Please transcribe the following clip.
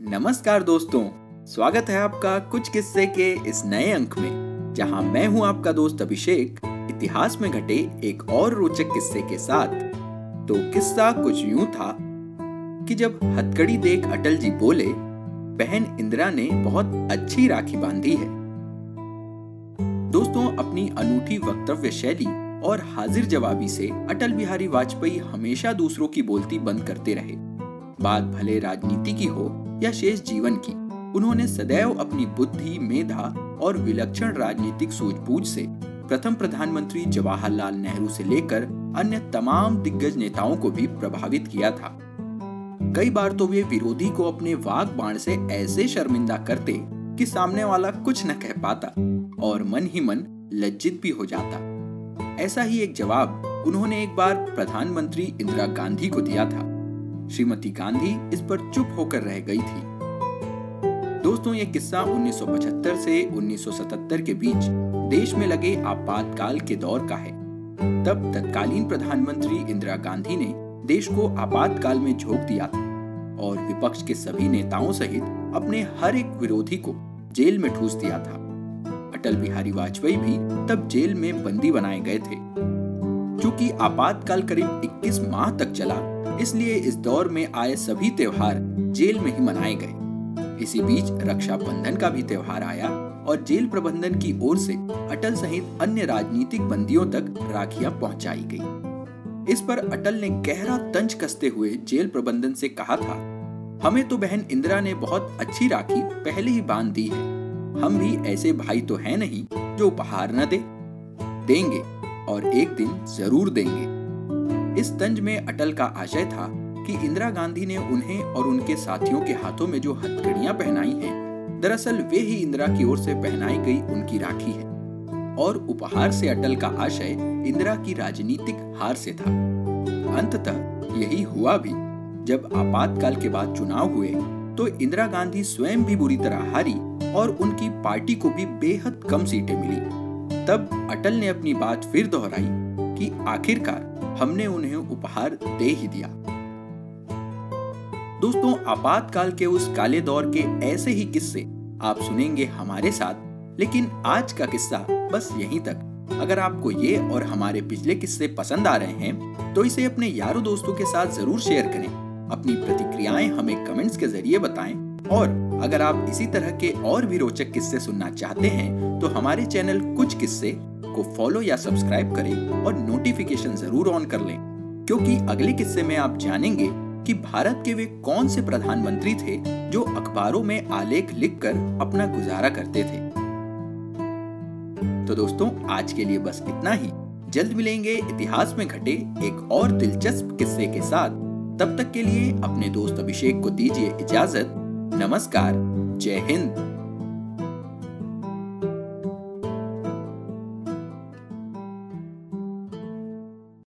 नमस्कार दोस्तों, स्वागत है आपका कुछ किस्से के इस नए अंक में, जहाँ मैं हूँ आपका दोस्त अभिषेक, इतिहास में घटे एक और रोचक किस्से के साथ। तो किस्सा कुछ यूँ था कि जब हथकड़ी देख अटल जी बोले, बहन इंदिरा ने बहुत अच्छी राखी बांधी है। दोस्तों, अपनी अनूठी वक्तव्य शैली और हाजिर जवाबी से अटल बिहारी वाजपेयी हमेशा दूसरों की बोलती बंद करते रहे। बात भले राजनीति की हो या शेष जीवन की, उन्होंने सदैव अपनी बुद्धि, मेधा और विलक्षण राजनीतिक सूझबूझ से प्रथम प्रधानमंत्री जवाहरलाल नेहरू से लेकर अन्य तमाम दिग्गज नेताओं को भी प्रभावित किया था। कई बार तो वे विरोधी को अपने वाक बाण से ऐसे शर्मिंदा करते कि सामने वाला कुछ न कह पाता और मन ही मन लज्जित भी हो जाता। ऐसा ही एक जवाब उन्होंने एक बार प्रधानमंत्री इंदिरा गांधी को दिया था। श्रीमती गांधी इस पर चुप होकर रह गई थी। दोस्तों, ये किस्सा 1975 से 1977 के बीच देश में लगे आपातकाल के दौर का है। तब तत्कालीन प्रधानमंत्री इंदिरा गांधी ने देश को आपातकाल में झोंक दिया था और विपक्ष के सभी नेताओं सहित अपने हर एक विरोधी को जेल में ठूस दिया था। अटल बिहारी वाजपेयी भी तब जेल में बंदी बनाए गए थे। क्योंकि आपातकाल करीब 21 माह तक चला इसलिए इस दौर में आए सभी त्योहार जेल में ही मनाए गए। इसी बीच रक्षाबंधन का भी त्योहार आया और जेल प्रबंधन की ओर से अटल सहित अन्य राजनीतिक बंदियों तक राखियाँ पहुंचाई गई। इस पर अटल ने गहरा तंज कसते हुए जेल प्रबंधन से कहा था, हमें तो बहन इंदिरा ने बहुत अच्छी राखी पहले ही बाँध दी है। हम भी ऐसे भाई तो हैं नहीं जो उपहार न दे। देंगे और एक दिन ज़रूर देंगे। इस तंज में अटल का आशय था कि इंदिरा गांधी ने उन्हें और उनके साथियों के हाथों में जो हथकड़ियाँ पहनाई हैं, दरअसल वे ही इंदिरा की ओर से पहनाई गई उनकी राखी है। और उपहार से अटल का आशय इंदिरा की राजनीतिक हार से था। अंततः यही हुआ भी। जब आपातकाल के बाद चुनाव हुए तो इंदिरा गांधी स्वयं भी बुरी तरह हारी और उनकी पार्टी को भी बेहद कम सीटें मिली। तब अटल ने अपनी बात फिर दोहराई कि आखिरकार हमने उन्हें उपहार दे ही दिया। दोस्तों, आपातकाल के उस काले दौर के ऐसे ही किस्से आप सुनेंगे हमारे साथ, लेकिन आज का किस्सा बस यहीं तक। अगर आपको ये और हमारे पिछले किस्से पसंद आ रहे हैं तो इसे अपने यारों दोस्तों के साथ ज़रूर शेयर करें। अपनी प्रतिक्रियाएँ हमें कमेंट्स के ज़रिए बताएँ। और अगर आप इसी तरह के और भी रोचक किस्से सुनना चाहते हैं तो हमारे चैनल कुछ किस्से को फॉलो या सब्सक्राइब करें और नोटिफिकेशन ज़रूर ऑन कर लें। क्योंकि अगले किस्से में आप जानेंगे कि भारत के वे कौन से प्रधानमंत्री थे जो अखबारों में आलेख लिखकर अपना गुजारा करते थे। तो दोस्तों, आज के लिए बस इतना ही। जल्द मिलेंगे इतिहास में घटे एक और दिलचस्प किस्से के साथ। तब तक के लिए अपने दोस्त अभिषेक को दीजिए इजाज़त। नमस्कार, जय हिंद।